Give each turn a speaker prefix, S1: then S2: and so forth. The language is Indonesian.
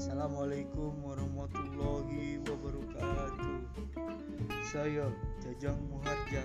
S1: Assalamualaikum warahmatullahi wabarakatuh. Saya Jajang Muharja